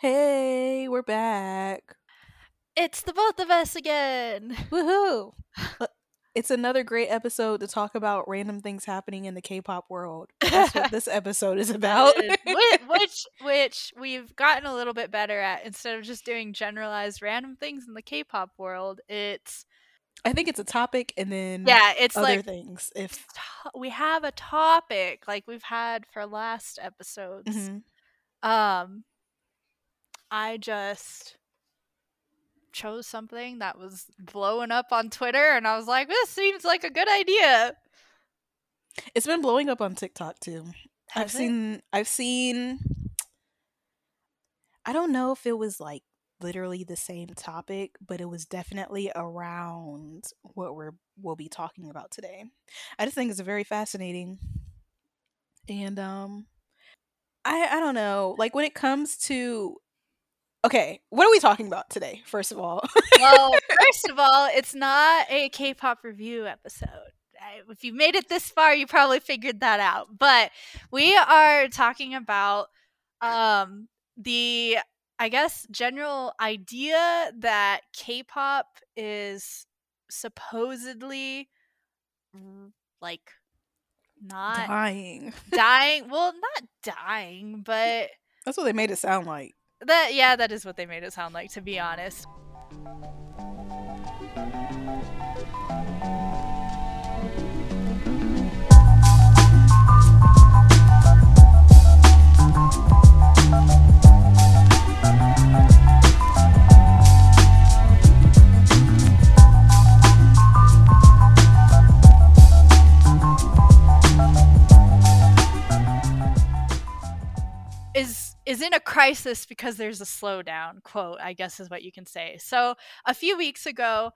Hey, we're back. It's the both of us again. Woohoo! Uh, It's another great episode to talk about random things happening in the K-pop world. That's what this episode is about. which, which we've gotten a little bit better at instead of just doing generalized random things in the K-pop world. It's I think it's a topic and then yeah, it's other like things. If we have a topic like we've had for last episodes. Mhm. Um I just chose something that was blowing up on Twitter and I was like, this seems like a good idea. it's been blowing up on TikTok too. I've it? seen I've seen I don't know if it was like literally the same topic, but it was definitely around what we're we'll be talking about today. I just think it's very fascinating. And um I I don't know, like when it comes to Okay, what are we talking about today? First of all. well, first of all, it's not a K-pop review episode. If you made it this far, you probably figured that out. But we are talking about um, the, I guess, general idea that K-pop is supposedly like not Dying. dying. Well, not dying, but That's what they made it sound like. That yeah, that is what they made it sound like. To be honest. is is in a crisis because there's a slowdown quote i guess is what you can say. So a few weeks ago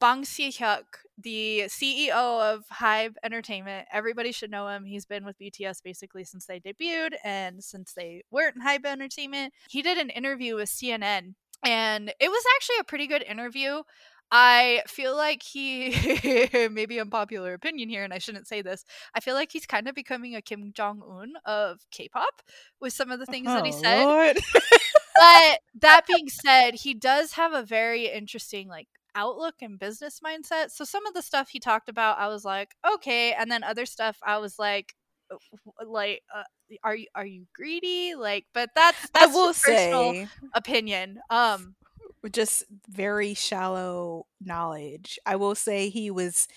bang si-hyuk the ceo of Hybe entertainment everybody should know him. He's been with bts basically since they debuted and since they weren't in Hybe entertainment. He did an interview with cnn and it was actually a pretty good interview I feel like he, maybe unpopular opinion here, and I shouldn't say this. I feel like he's kind of becoming a Kim Jong Un of K-pop with some of the things that he Oh, said. But that being said, he does have a very interesting like outlook and business mindset. So some of the stuff he talked about, I was like, okay, and then other stuff, I was like, uh, like, uh, are you are you greedy? Like, but that's I that's will personal say opinion. Um, just very shallow knowledge. I will say he was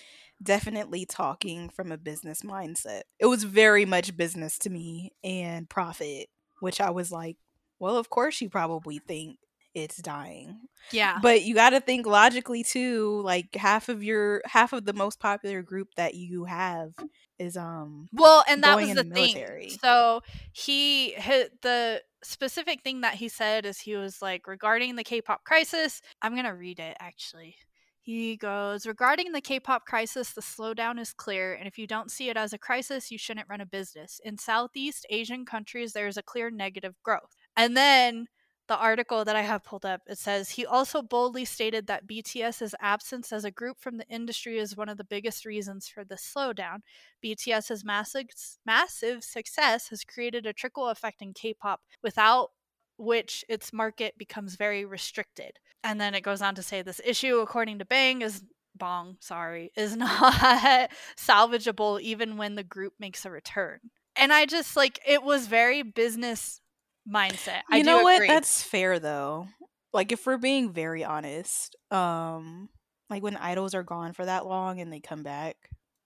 definitely talking from a business mindset. It was very much business to me and profit, which I was like, well, of course you probably think it's dying. yeah, But you got to think logically too, like half of your half of the most popular group that you have is um Well, and that was the the thing. So he hit the specific thing that he said is he was like regarding the K-pop crisis. I'm gonna read it actually. He goes regarding the K-pop crisis, the slowdown is clear, and if you don't see it as a crisis, you shouldn't run a business. In Southeast Asian countries, there is a clear negative growth. And then the article that I have pulled up, it says he also boldly stated that BTS's absence as a group from the industry is one of the biggest reasons for the slowdown. BTS's massive massive success has created a trickle effect in K-pop without which its market becomes very restricted. And then it goes on to say this issue according to Bang is Bong, sorry, is not salvageable even when the group makes a return. And I just like it was very business mindset. I you do know what? agree. That's fair though. Like if we're being very honest, um like when idols are gone for that long and they come back,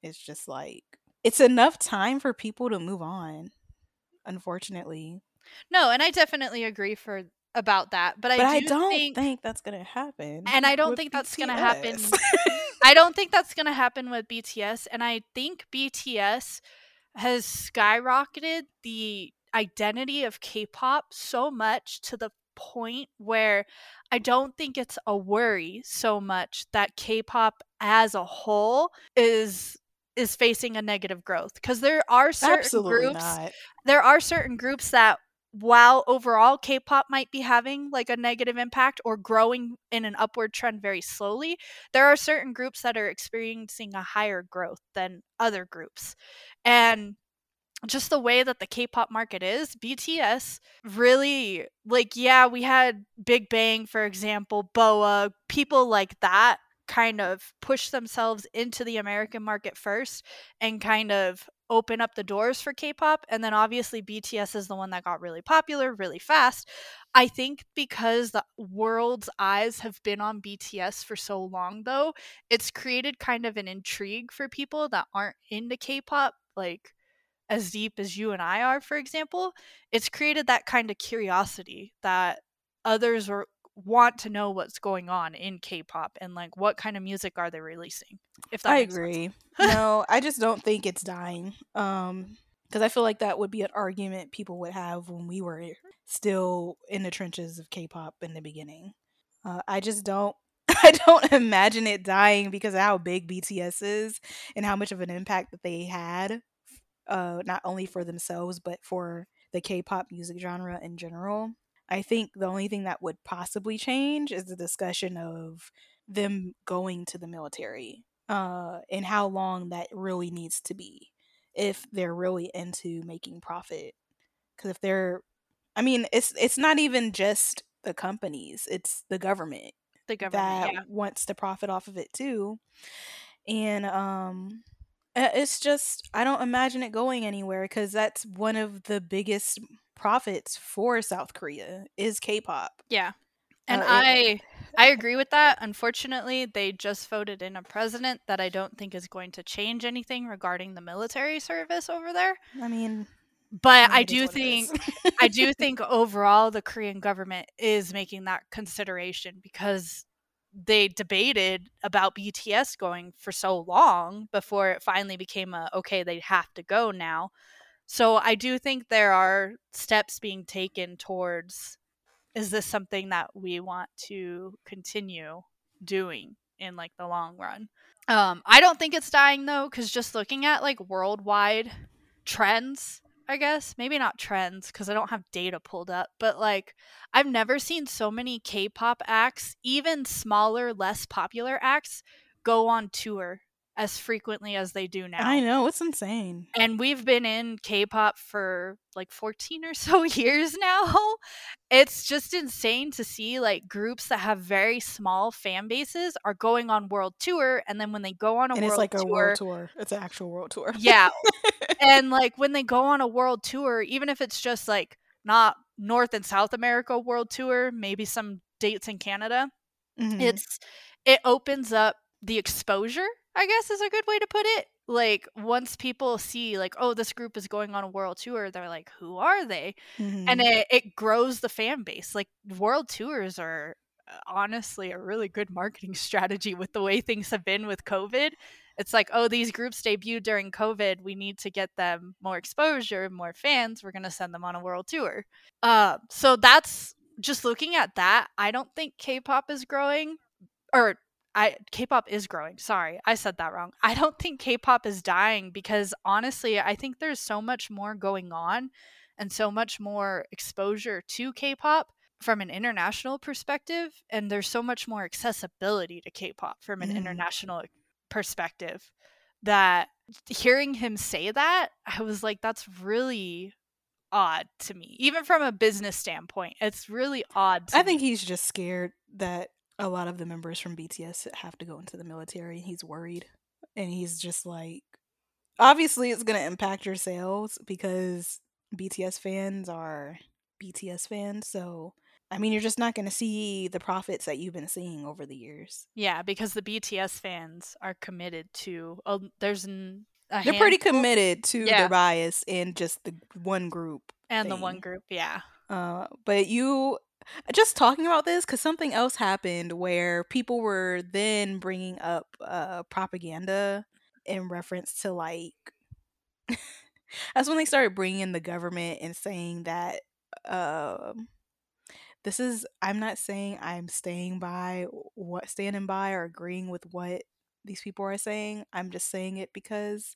it's just like it's enough time for people to move on. Unfortunately. no, and I definitely agree for about that. But I but do I don't think, think, that's going to happen. and I don't think that's gonna happen I don't think that's going to happen with BTS. And I think BTS has skyrocketed the identity of K pop so much to the point where I don't think it's a worry so much that K pop as a whole is is facing a negative growth because there are certain Absolutely groups not. there are certain groups that while overall K-pop might be having like a negative impact or growing in an upward trend very slowly, there are certain groups that are experiencing a higher growth than other groups. And just the way that the K-pop market is, BTS really like yeah, we had Big Bang for example, BoA, people like that kind of push themselves into the American market first and kind of open up the doors for K-pop and then obviously BTS is the one that got really popular really fast. I think because the world's eyes have been on BTS for so long though, it's created kind of an intrigue for people that aren't into K-pop like as deep as you and I are for example. It's created that kind of curiosity that others are want to know what's going on in K-pop and like what kind of music are they releasing. If that I agree. no, I just don't think it's dying. Um, because I feel like that would be an argument people would have when we were still in the trenches of K-pop in the beginning. Uh, I just don't. I don't imagine it dying because of how big BTS is and how much of an impact that they had, uh, not only for themselves but for the K-pop music genre in general. I think the only thing that would possibly change is the discussion of them going to the military uh, and how long that really needs to be if they're really into making profit. Because if they're, I mean, it's it's not even just the companies; it's the government the government that yeah. wants to profit off of it too. And um, it's just I don't imagine it going anywhere because that's one of the biggest profits for South Korea is K-pop. Yeah. And Uh, it- I I agree with that. Unfortunately, they just voted in a president that I don't think is going to change anything regarding the military service over there. I mean, But I do what it is. think I do think overall the Korean government is making that consideration because they debated about BTS going for so long before it finally became a okay, they have to go now. So I do think there are steps being taken towards is this something that we want to continue doing in like the long run? Um I don't think it's dying though cuz just looking at like worldwide trends I guess. Maybe not trends because I don't have data pulled up, but like I've never seen so many K pop acts, even smaller, less popular acts, go on tour as frequently as they do now. I know it's insane. And we've been in K pop for like 14 or so years now. It's just insane to see like groups that have very small fan bases are going on world tour. And then when they go on a and world it's like a tour, world tour. It's an actual world tour. yeah. and like when they go on a world tour, even if it's just like not North and South America world tour, maybe some dates in Canada, Mhm. it's it opens up the exposure, I guess is a good way to put it. Like once people see like, oh, this group is going on a world tour, they're like, who are they? Mhm. And it, it grows the fan base. Like world tours are uh, honestly a really good marketing strategy with the way things have been with COVID. It's like, oh, these groups debuted during COVID. We need to get them more exposure, more fans. We're going to send them on a world tour. Uh, so that's just looking at that. I don't think K-pop is growing, or I K-pop is growing. Sorry, I said that wrong. I don't think K-pop is dying because honestly, I think there's so much more going on and so much more exposure to K-pop from an international perspective and there's so much more accessibility to K-pop from an Mhm. international perspective that hearing him say that, I was like that's really odd to me. Even from a business standpoint, it's really odd to I think me. he's just scared that a lot of the members from BTS have to go into the military. He's worried. And he's just like obviously it's going to impact your sales because BTS fans are BTS fans, so I mean you're just not going to see the profits that you've been seeing over the years. Yeah, because the BTS fans are committed to. Oh, there's an, a They're pretty committed to Yeah. their bias in just the one group. and the one group. Yeah, Uh, but you just talking about this because something else happened where people were then bringing up uh, propaganda in reference to like that's when they started bringing in the government and saying that um this is i'm not saying i'm staying by what standing by or agreeing with what these people are saying i'm just saying it because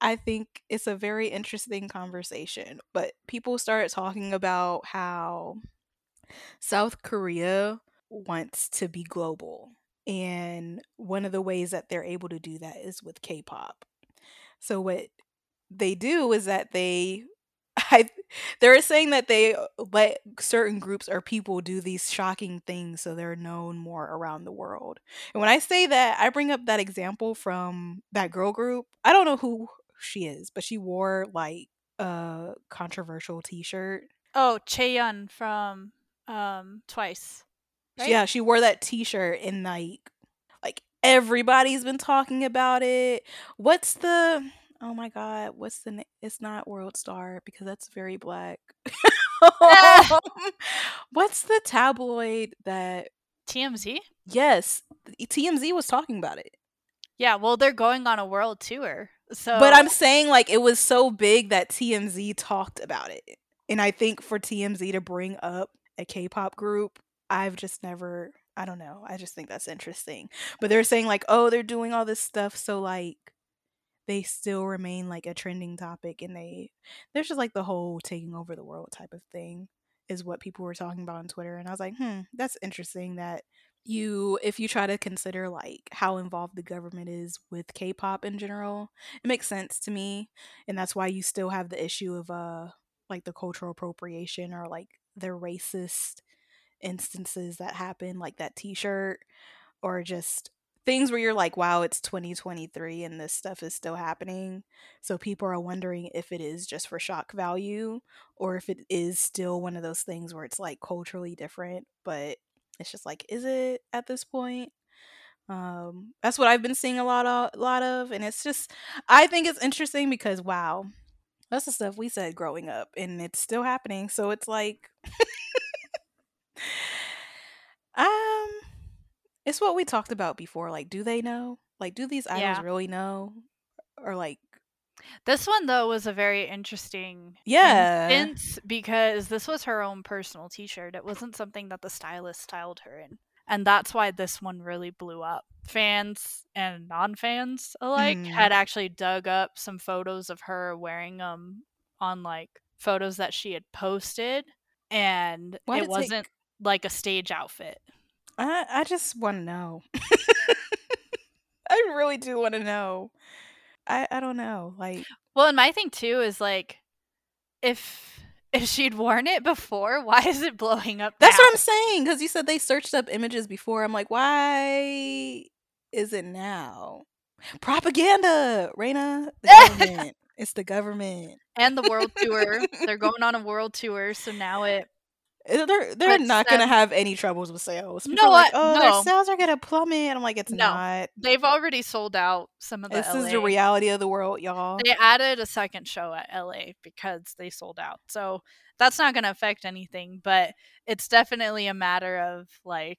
I think it's a very interesting conversation. But people started talking about how South Korea wants to be global. And one of the ways that they're able to do that is with K pop. So, what they do is that they I they're saying that they uh, let certain groups or people do these shocking things so they're known more around the world. And when I say that, I bring up that example from that girl group. I don't know who she is, but she wore like a controversial t-shirt. Oh, Chaeyoung from um Twice. Right? Yeah, she wore that t-shirt and like like everybody's been talking about it. What's the Oh my god, what's the? It's not World Star because that's very black. what's the tabloid that TMZ? Yes, TMZ was talking about it. Yeah, well, they're going on a world tour. So But I'm saying like it was so big that TMZ talked about it. And I think for TMZ to bring up a K-pop group, I've just never I don't know. I just think that's interesting. But they're saying like, "Oh, they're doing all this stuff so like they still remain like a trending topic and they there's just like the whole taking over the world type of thing is what people were talking about on Twitter and I was like, "Hmm, that's interesting that you if you try to consider like how involved the government is with K-pop in general, it makes sense to me and that's why you still have the issue of uh like the cultural appropriation or like the racist instances that happen like that t-shirt or just things where you're like, wow, it's 2023 and this stuff is still happening. So people are wondering if it is just for shock value or if it is still one of those things where it's like culturally different, but it's just like, is it at this point? Um, that's what I've been seeing a lot of, lot of, and it's just, I think it's interesting because wow, that's the stuff we said growing up, and it's still happening. So it's like, um, it's what we talked about before. Like, do they know? Like, do these idols Yeah. really know? Or like, This one though was a very interesting Yeah. instance because this was her own personal t-shirt. It wasn't something that the stylist styled her in. And that's why this one really blew up. Fans and non-fans alike Mhm. had actually dug up some photos of her wearing them on like photos that she had posted and Why'd it it wasn't like a stage outfit. I I just want to know. I really do want to know. I I don't know. Like, Well, and my thing too is like if if she'd worn it before, why is it blowing up that's now? what I'm saying. Because you said they searched up images before. I'm like, why is it now? Propaganda, Raina. The government. it's the government. and the world tour. They're going on a world tour, so now it They're they're But not gonna have any troubles with sales. People No, like, oh, no. their sales are gonna plummet. I'm like, it's No. not. they've already sold out some of the This is the reality of the world, y'all. They added a second show at LA because they sold out. So that's not going to affect anything, but it's definitely a matter of like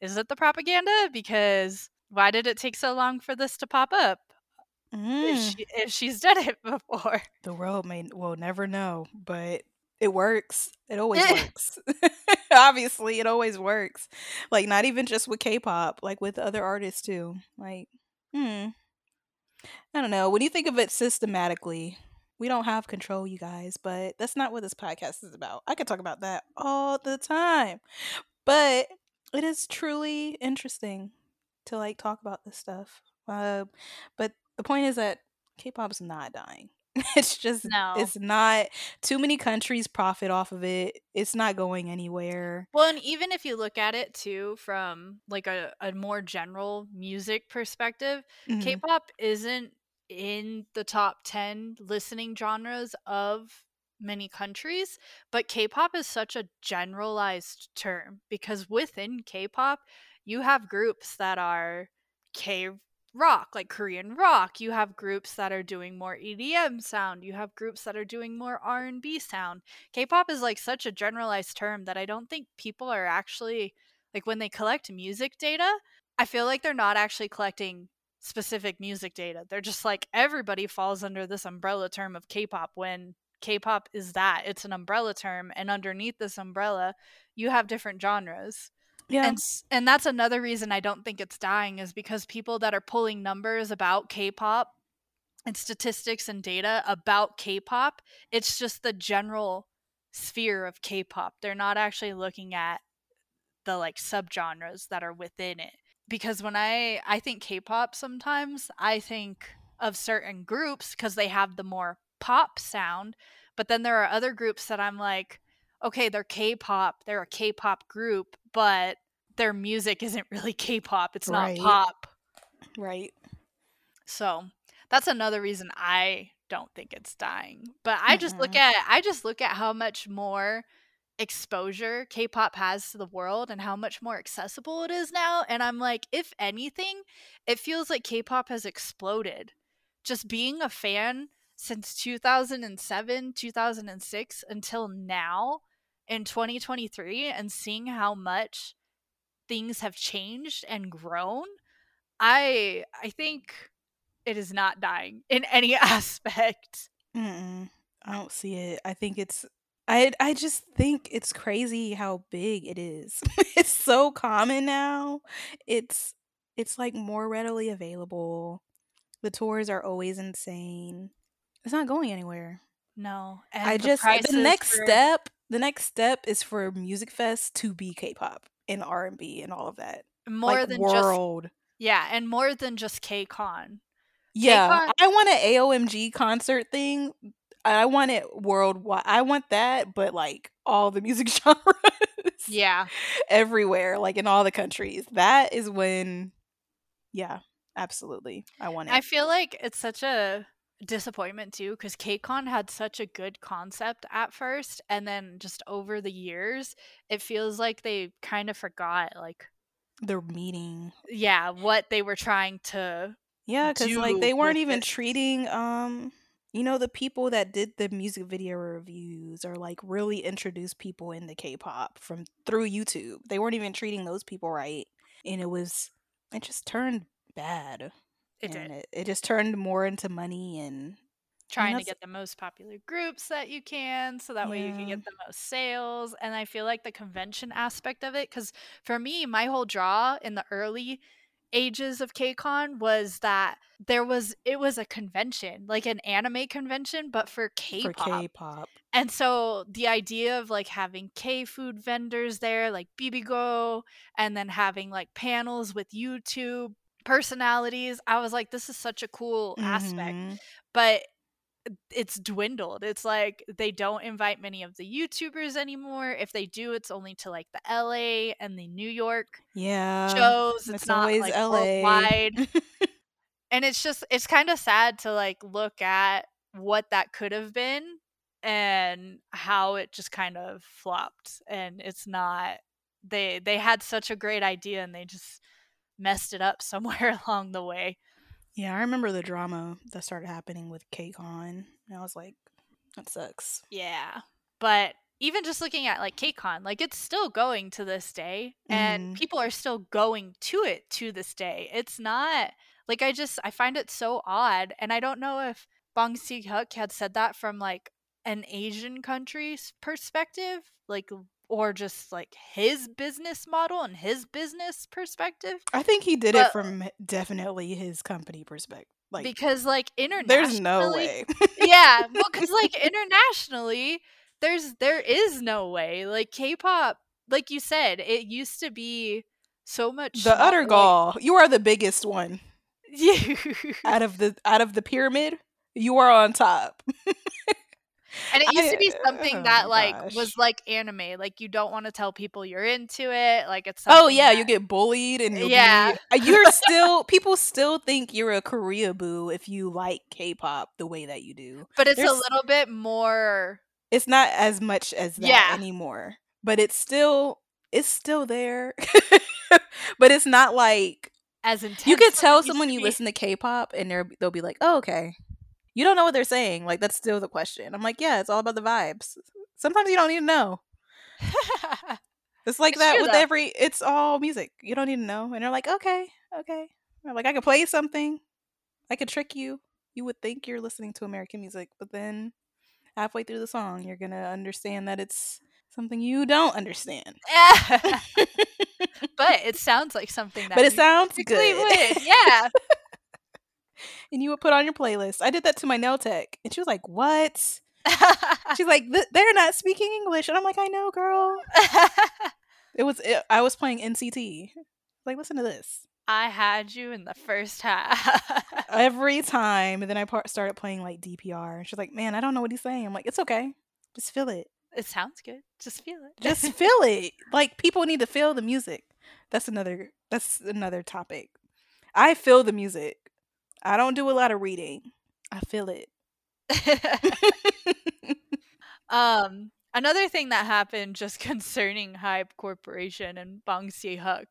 is it the propaganda because why did it take so long for this to pop up? Mm. If, she, if she's done it before. The world may will never know, but it works. It always works. Obviously, it always works. Like not even just with K-pop, like with other artists too. Like, hmm. I don't know. When you think of it systematically, we don't have control, you guys, but that's not what this podcast is about. I could talk about that all the time. But it is truly interesting to like talk about this stuff. Uh, but the point is that K-pop's not dying. it's just No. it's not too many countries profit off of it. It's not going anywhere. Well, and even if you look at it too from like a, a more general music perspective, Mhm. K-pop isn't in the top 10 listening genres of many countries, but K-pop is such a generalized term because within K-pop, you have groups that are K rock, like Korean rock. You have groups that are doing more EDM sound. You have groups that are doing more R&B sound. K-pop is like such a generalized term that I don't think people are actually like when they collect music data, I feel like they're not actually collecting specific music data. They're just like everybody falls under this umbrella term of K-pop when K-pop is that. It's an umbrella term and underneath this umbrella, you have different genres. Yeah. And and that's another reason I don't think it's dying is because people that are pulling numbers about K-pop and statistics and data about K-pop, it's just the general sphere of K-pop. They're not actually looking at the like subgenres that are within it. Because when I I think K-pop sometimes, I think of certain groups because they have the more pop sound. But then there are other groups that I'm like, okay, they're K pop, they're a K pop group, but their music isn't really K pop. It's Right. not pop. Right. So that's another reason I don't think it's dying. But I just look Mm-mm. at I just look at how much more exposure K-pop has to the world and how much more accessible it is now and I'm like if anything it feels like K-pop has exploded. Just being a fan since 2007, 2006 until now in 2023 and seeing how much things have changed and grown, I I think it is not dying in any aspect. Mm-mm. I don't see it. I think it's I I just think it's crazy how big it is. it's so common now. It's it's like more readily available. The tours are always insane. It's not going anywhere. No, and I just the next for- step, the next step is for Music Fest to be K-pop and R&B and all of that. more like than just world. yeah, and more than just K-Con. Yeah, K-pop- I want an AOMG concert thing. I want it worldwide. I want that, but like all the music genres. Yeah, everywhere, like in all the countries. That is when, yeah, absolutely, I want it. I feel like it's such a disappointment too because KCON had such a good concept at first, and then just over the years, it feels like they kind of forgot like Their meeting, yeah what they were trying to yeah, because like they weren't even it. treating, um, you know, the people that did the music video reviews or like really introduced people into K-pop from through YouTube. They weren't even treating those people right, and it was, it just turned bad. It and did. It, it just turned more into money and trying to get the most popular groups that you can so that way you can get the most sales and i feel like the convention aspect of it because for me my whole draw in the early ages of KCON was that there was it was a convention like an anime convention but for K-pop for K-pop. and so the idea of like having K food vendors there, like Bibigo, and then having like panels with YouTube personalities, I was like, this is such a cool aspect. Mhm. But it's dwindled. It's like they don't invite many of the YouTubers anymore. If they do, it's only to like the LA and the New York Yeah, shows. It's, it's not always like LA. worldwide. and it's just it's kind of sad to like look at what that could have been and how it just kind of flopped and it's not they they had such a great idea and they just messed it up somewhere along the way Yeah, I remember the drama that started happening with KCON. And I was like, that sucks. yeah but even just looking at like KCON, like it's still going to this day and Mhm. people are still going to it to this day. It's not like I just I find it so odd and I don't know if Bong Si-hyuk had said that from like an Asian country's perspective, like or just like his business model and his business perspective I think he did But- it from definitely his company perspective. Like, because like internationally there's no way. yeah, well, because like internationally, there's there is no way. Like K-pop, like you said, it used to be so much the utter like- gall. You are the biggest one Yeah. out of the out of the pyramid. You are on top. and it used to be something oh that like gosh. was like anime. Like you don't want to tell people you're into it. Like it's Oh yeah, that- you get bullied and you'll be- Yeah. uh, you're still people still think you're a Koreaboo if you like K-pop the way that you do. but it's a little bit more. It's not as much as that Yeah. anymore, but it's still it's still there. but it's not like As intense. you could tell someone you listen to K-pop and they'll be like, "Oh, okay." You don't know what they're saying. Like that's still the question. I'm like, "Yeah, it's all about the vibes." Sometimes you don't need to know. It's like It's that true, with though. every. It's all music. You don't need to know, and they're like, "Okay, okay." Like I could play something. I could trick you. You would think you're listening to American music, but then halfway through the song, you're gonna understand that it's something you don't understand. but it sounds like something that but it sounds good. would. Yeah. And you would put on your playlist. I did that to my nail tech, and she was like, "What?" She's like, "They're not speaking English," and I'm like, "I know, girl." It was. It, I was playing NCT. Like, listen to this. I had you in the first half. Every time. And then I par- started playing like DPR. And she's like, man, I don't know what he's saying. I'm like, it's okay. Just feel it. it sounds good. Just feel it. Just feel it. Like people need to feel the music. That's another that's another topic. I feel the music. I don't do a lot of reading. I feel it. um, another thing that happened just concerning Hybe Corporation and Bong Si-hyuk.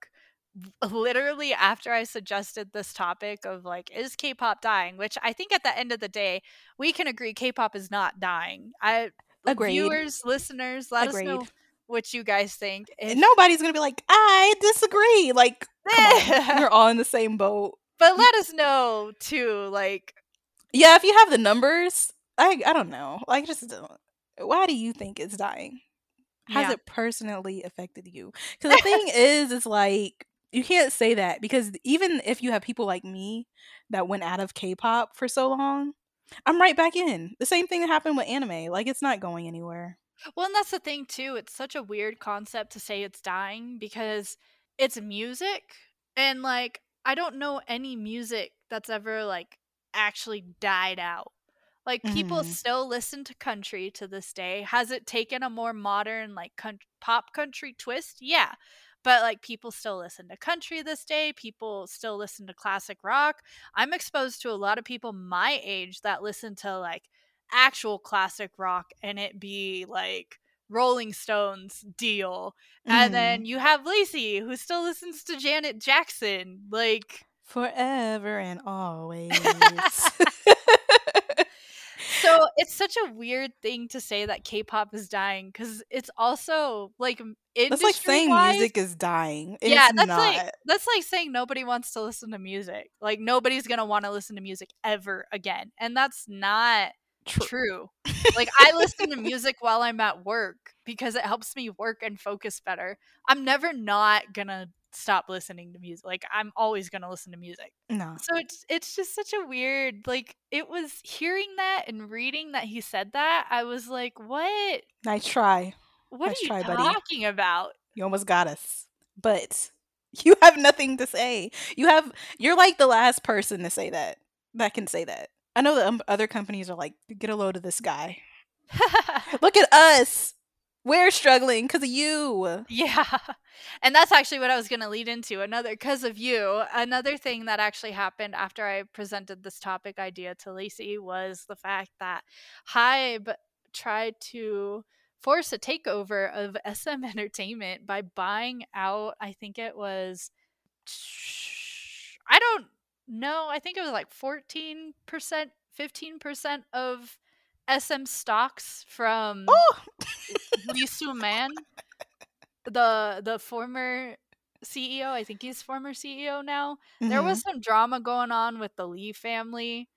Literally after I suggested this topic of like, is K-pop dying? Which I think at the end of the day, we can agree K-pop is not dying. I Agreed. viewers, listeners, let us know what you guys think. If- nobody's gonna be like, I disagree. Like, on. We're all in the same boat. But let us know too. Like, Yeah, if you have the numbers, I I don't know. Like just don't. Why do you think it's dying? Has Yeah. it personally affected you? Because the thing is, is like you can't say that because even if you have people like me that went out of K-pop for so long, I'm right back in. The same thing that happened with anime. Like it's not going anywhere. Well, and that's the thing too. It's such a weird concept to say it's dying because it's music and like I don't know any music that's ever like actually died out. Like people Mhm. still listen to country to this day. Has it taken a more modern like pop country twist? Yeah. But like people still listen to country this day. People still listen to classic rock. I'm exposed to a lot of people my age that listen to like actual classic rock and it be like Rolling Stones deal. And Mhm. then you have Lacey who still listens to Janet Jackson. Like forever and always. so it's such a weird thing to say that K-pop is dying cuz it's also like That's like saying music is dying. and yeah, it's that's not. like that's like saying nobody wants to listen to music. Like nobody's gonna want to listen to music ever again, and that's not True. true. like I listen to music while I'm at work because it helps me work and focus better. I'm never not gonna stop listening to music. Like I'm always gonna listen to music. No. So it's it's just such a weird like it was hearing that and reading that he said that I was like, what? Nice try. What Nice are you try, buddy. talking about? You almost got us. But you have nothing to say. You have you're like the last person to say that. That can say that. I know that um, other companies are like, get a load of this guy. Look at us. We're struggling because of you. Yeah. And that's actually what I was going to lead into. Another, because of you, another thing that actually happened after I presented this topic idea to Lacey was the fact that Hybe tried to force a takeover of SM Entertainment by buying out, I think it was, don't I think it was like 14%, 15% of SM stocks from Oh, Lee Soo Man, the the former CEO, I think he's former CEO now. There Mhm. was some drama going on with the Lee family,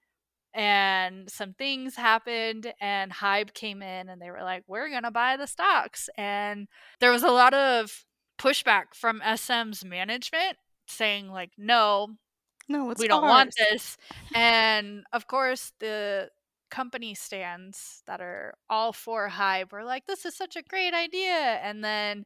and some things happened, and Hybe came in, and they were like, "We're gonna buy the stocks," and there was a lot of pushback from SM's management saying like, "No, no, it's we don't want this. And of course, the company stans that are all for Hybe were like, this is such a great idea. And then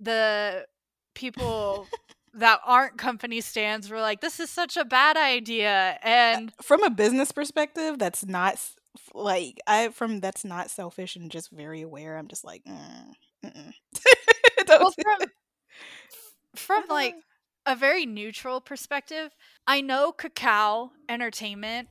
the people that aren't company stans were like, this is such a bad idea. Uh, and From a business perspective, that's not like I from that's not selfish and just very aware. I'm just like, mm, mm-mm. Well, from from like uh. A very neutral perspective, I know Kakao Entertainment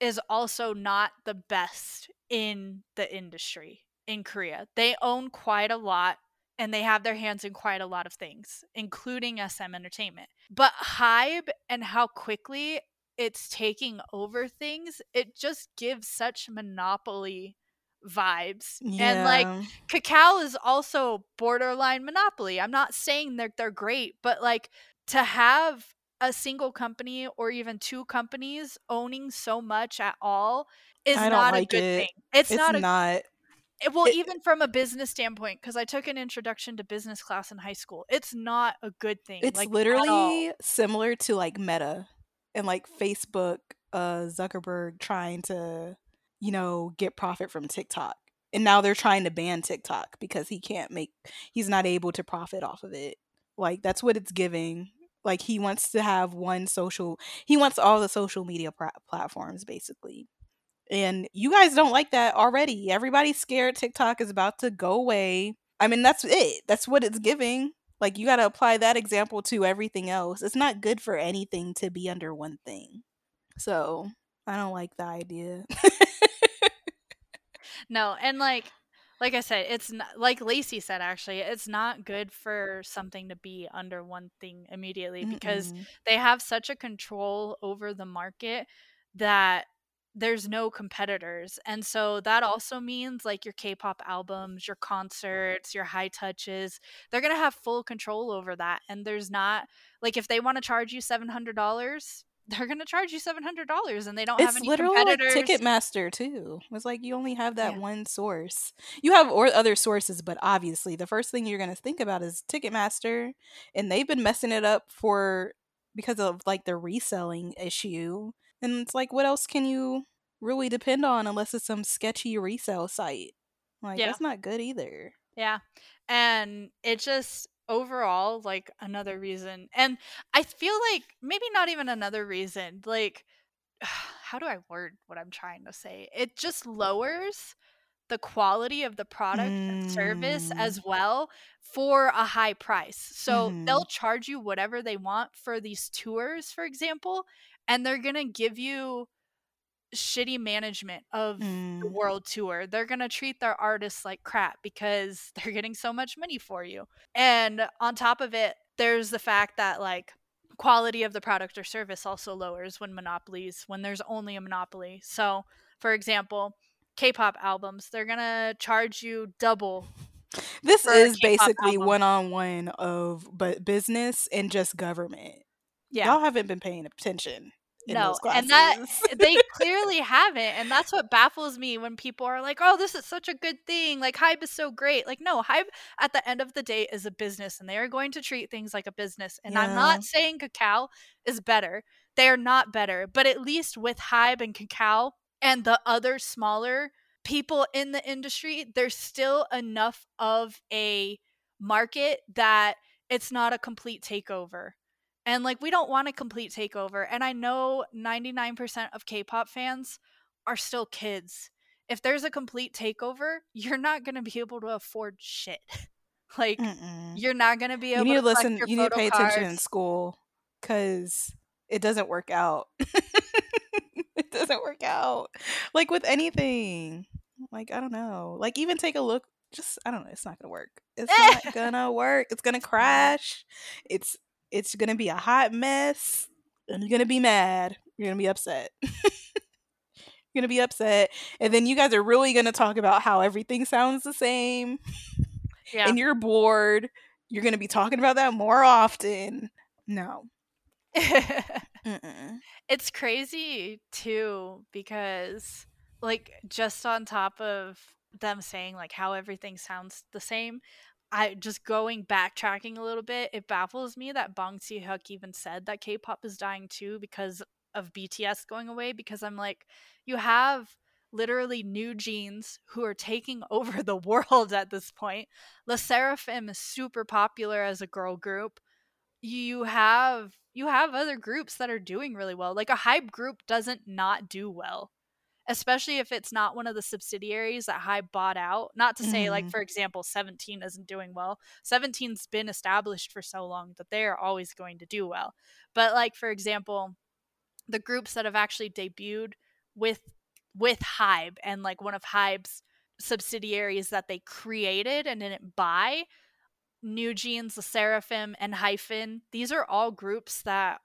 is also not the best in the industry in Korea. They own quite a lot and they have their hands in quite a lot of things, including SM Entertainment. But Hybe and how quickly it's taking over things, it just gives such monopoly vibes. And like Yeah. Kakao is also borderline monopoly. I'm not saying that they're great, but like to have a single company or even two companies owning so much at all is don't like a good it. thing. It's, it's not a not it- well it- even from a business standpoint because I took an introduction to business class in high school. It's not a good thing. It's like, literally similar to like Meta and like Facebook, uh Zuckerberg trying to, you know, get profit from TikTok. And now they're trying to ban TikTok because he can't make he's not able to profit off of it. Like that's what it's giving. Like he wants to have one social he wants all the social media pra- platforms basically. And you guys don't like that already. Everybody's scared TikTok is about to go away. I mean, that's it. That's what it's giving. Like you got to apply that example to everything else. It's not good for anything to be under one thing. So, I don't like the idea. no, and like like I said, it's not, like Lacey said actually, it's not good for something to be under one thing immediately because Mm-mm. they have such a control over the market that there's no competitors. And so that also means like your K-pop albums, your concerts, your high touches, they're going to have full control over that and there's not like if they want to charge you $700, they're gonna charge you seven hundred dollars, and they don't have any literally like competitors. Ticketmaster too. It's like you only have that Yeah. one source. You have or other sources, but obviously the first thing you're going to think about is Ticketmaster, and they've been messing it up for because of like the reselling issue. And it's like what else can you really depend on unless it's some sketchy resale site? Like Yeah. that's not good either. Yeah. And it just overall like another reason. And I feel like maybe not even another reason. Like how do I word what I'm trying to say? It just lowers the quality of the product and service Mm. as well for a high price. So Mhm. they'll charge you whatever they want for these tours, for example, and they're going to give you shitty management of the Mm. world tour. They're going to treat their artists like crap because they're getting so much money for you. And on top of it, there's the fact that like quality of the product or service also lowers when monopolies when there's only a monopoly. So, for example, K-pop albums, they're going to charge you double. This is K-pop basically album. one on one of but business and just government. Yeah. Y'all haven't been paying attention. No, and that they clearly haven't and that's what baffles me when people are like oh this is such a good thing like Hybe is so great. Like no Hybe at the end of the day is a business and they are going to treat things like a business and i'm not saying Kakao is better they are not better but at least with Hybe and Kakao and the other smaller people in the industry there's still enough of a market that it's not a complete takeover and like we don't want a complete takeover. And I know 99% of K-pop fans are still kids. If there's a complete takeover, you're not going to be able to afford shit. like Mm-mm. you're not going to be able You need to listen. You need to pay attention in school because it doesn't work out. it doesn't work out. Like with anything. Like I don't know. Like even take a look. Just I don't know. It's not gonna work. It's not gonna work. It's gonna crash. It's it's gonna be a hot mess, and you're gonna be mad. You're gonna be upset. you're gonna be upset, and then you guys are really gonna talk about how everything sounds the same Yeah. and you're bored, you're to be talking about that more often. No. It's crazy too because like just on top of them saying like how everything sounds the same i just going backtracking a little bit it baffles me that bong si-hyuk even said that k-pop is dying too because of bts going away because i'm like you have literally NewJeans who are taking over the world at this point LE SSERAFIM is super popular as a girl group you have you have other groups that are doing really well. Like a Hybe group doesn't not do well. Especially if it's not one of the subsidiaries that Hybe bought out. Not to say, like, Mhm. for example, 17 isn't doing well. 17's been established for so long that they are always going to do well. But, like, for example, the groups that have actually debuted with with Hybe and like one of Hybe's subsidiaries that they created and didn't buy, NewJeans, the SSERAFIM, and Hyphen, these are all groups that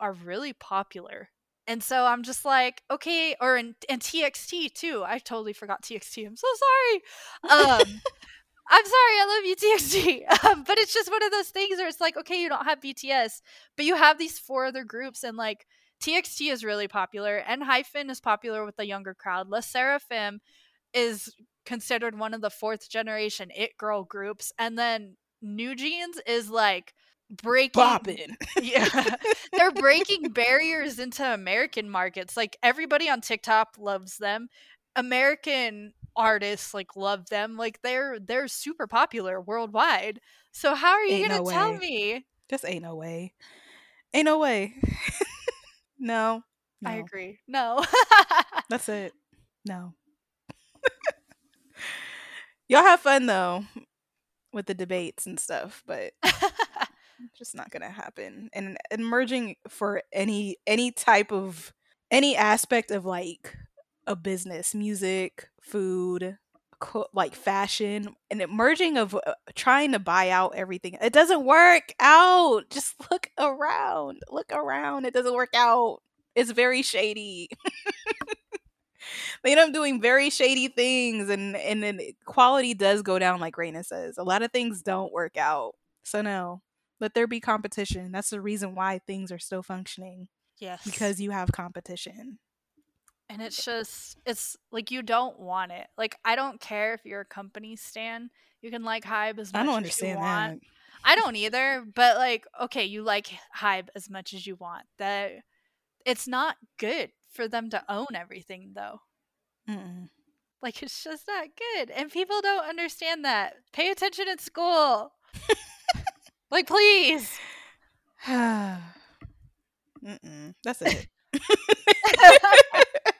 are really popular. And so I'm just like, okay, or in, and TXT too. I totally forgot TXT. I'm so sorry. Um, I'm sorry, I love you, TXT. Um, but it's just one of those things where it's like, okay, you don't have BTS, but you have these four other groups, and like TXT is really popular, and Hyphen is popular with the younger crowd. LE SSERAFIM is considered one of the fourth generation it girl groups, and then NewJeans is like breaking yeah they're breaking barriers into american markets like everybody on tiktok loves them american artists like love them like they're they're super popular worldwide so how are you Ain't gonna no tell way. me Just ain't no way. Ain't no way. no, no. I agree. No. That's it. No. Y'all have fun though with the debates and stuff, but just not gonna happen. And, and merging for any any type of any aspect of like a business, music, food, co- like fashion, and it merging of uh, trying to buy out everything. It doesn't work out. Just look around. Look around. It doesn't work out. It's very shady. they end up doing very shady things and and then quality does go down like Raina says. A lot of things don't work out. So no. Let there be competition. That's the reason why things are still functioning. yes. Because you have competition. and it's just it's like you don't want it. Like I don't care if you're a company stan. You can like Hybe as much I don't understand that. I don't either, but like okay, you like Hybe as much as you want. That it's not good for them to own everything though. Mm-mm. Like it's just not good. And people don't understand that. Pay attention at school. like please. Mm-mm. That's it.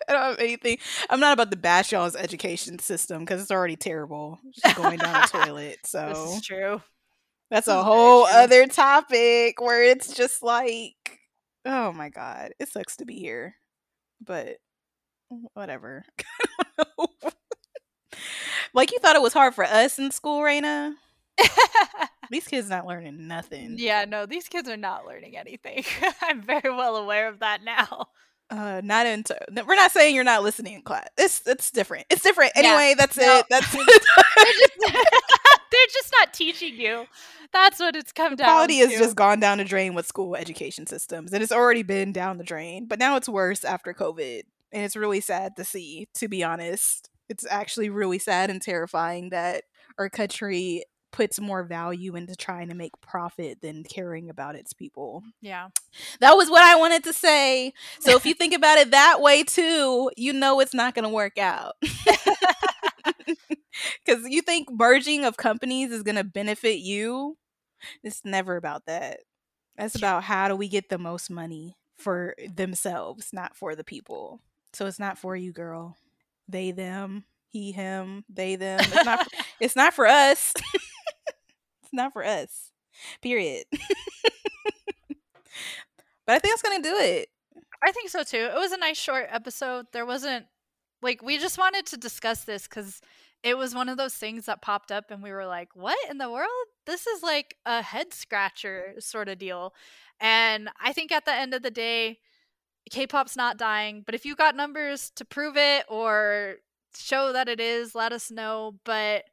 I don't have anything. I'm not about to bash y'all's education system because it's already terrible. Just going down the toilet. This So is true. that's this a whole other topic where it's just like, oh my god, it sucks to be here, but whatever. like you thought it was hard for us in school, Raina. These kids not learning nothing. yeah, no, these kids are not learning anything. I'm very well aware of that now. Uh, not into. We're not saying you're not listening in class. It's it's different. It's different. Yeah. Anyway, that's No. it. That's They're just, they're just not teaching you. That's what it's come down to. quality to. has just gone down the drain with school education systems, and it's already been down the drain. But now it's worse after COVID, and it's really sad to see. To be honest, it's actually really sad and terrifying that our country puts more value into trying to make profit than caring about its people. yeah. That was what I wanted to say. So if you think about it that way too, you know it's not going to work out. Cuz you think merging of companies is going to benefit you. It's never about that. That's about how do we get the most money for themselves, not for the people. So it's not for you, girl. They them, he him, they them. It's not for, it's not for us. It's not for us. Period. but I think that's to do it. I think so too. It was a nice short episode. There wasn't like we just wanted to discuss this because it was one of those things that popped up and we were like, what in the world? This is like a head scratcher sort of deal. And I think at the end of the day, K pop's not dying. But if you got numbers to prove it or show that it is, let us know. But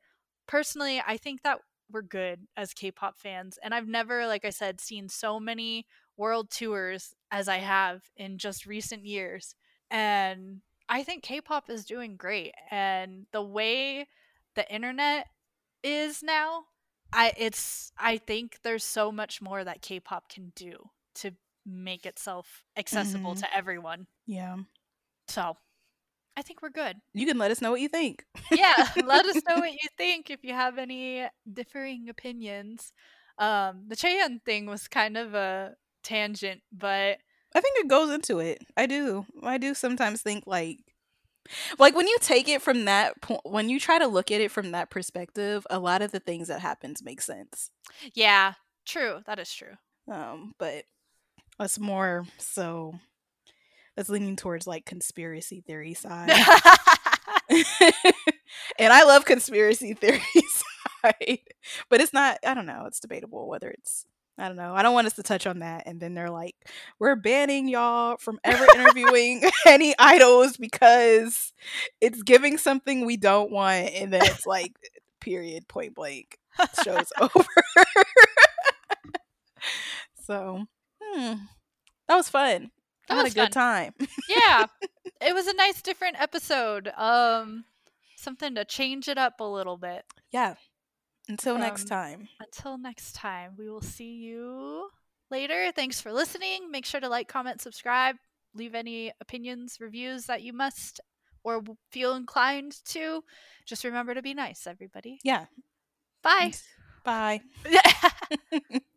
personally, I think that we're good as K pop fans. And I've never, like I said, seen so many world tours as I have in just recent years. And I think K pop is doing great. And the way the internet is now, I it's I think there's so much more that K pop can do to make itself accessible Mhm. to everyone. Yeah. So I think we're good. You can let us know what you think. Yeah, let us know what you think if you have any differing opinions. Um, the Chaeyoung thing was kind of a tangent, but I think it goes into it. I do. I do sometimes think like like when you take it from that point when you try to look at it from that perspective, a lot of the things that happens make sense. yeah, true. That is true. Um but that's more so that's leaning towards like conspiracy theory side. and I love conspiracy theory side. But it's not I don't know, it's debatable whether it's I don't know. I don't want us to touch on that. And then they're like, we're banning y'all from ever interviewing any idols because it's giving something we don't want. And then it's like, period, point blank. Show's over. so, hmm, that was fun. That I had was a good fun. time. yeah, it was a nice different episode. Um, something to change it up a little bit. Yeah. Until next Um, time. Until next time, we will see you later. Thanks for listening. Make sure to like, comment, subscribe, leave any opinions, reviews that you must or feel inclined to. Just remember to be nice, everybody. Yeah. Bye. Bye.